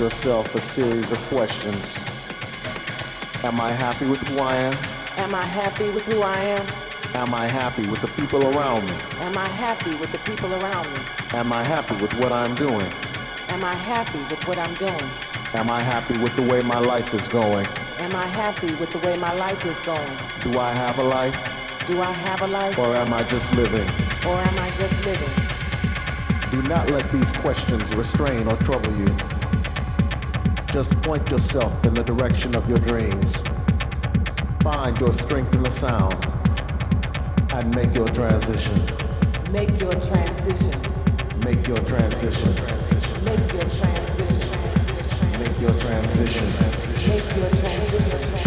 yourself a series of questions. Am I happy with who I am? Am I happy with who I am? Am I happy with the people around me? Am I happy with the people around me? Am I happy with what I'm doing? Am I happy with what I'm doing? Am I happy with the way my life is going? Am I happy with the way my life is going? Do I have a life? Do I have a life? Or am I just living? Or am I just living? Do not let these questions restrain or trouble you. Just point yourself in the direction of your dreams. Find your strength in the sound and make your transition. Make your transition. Make your transition. Make your transition. Make your transition. Make your transition.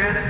Good.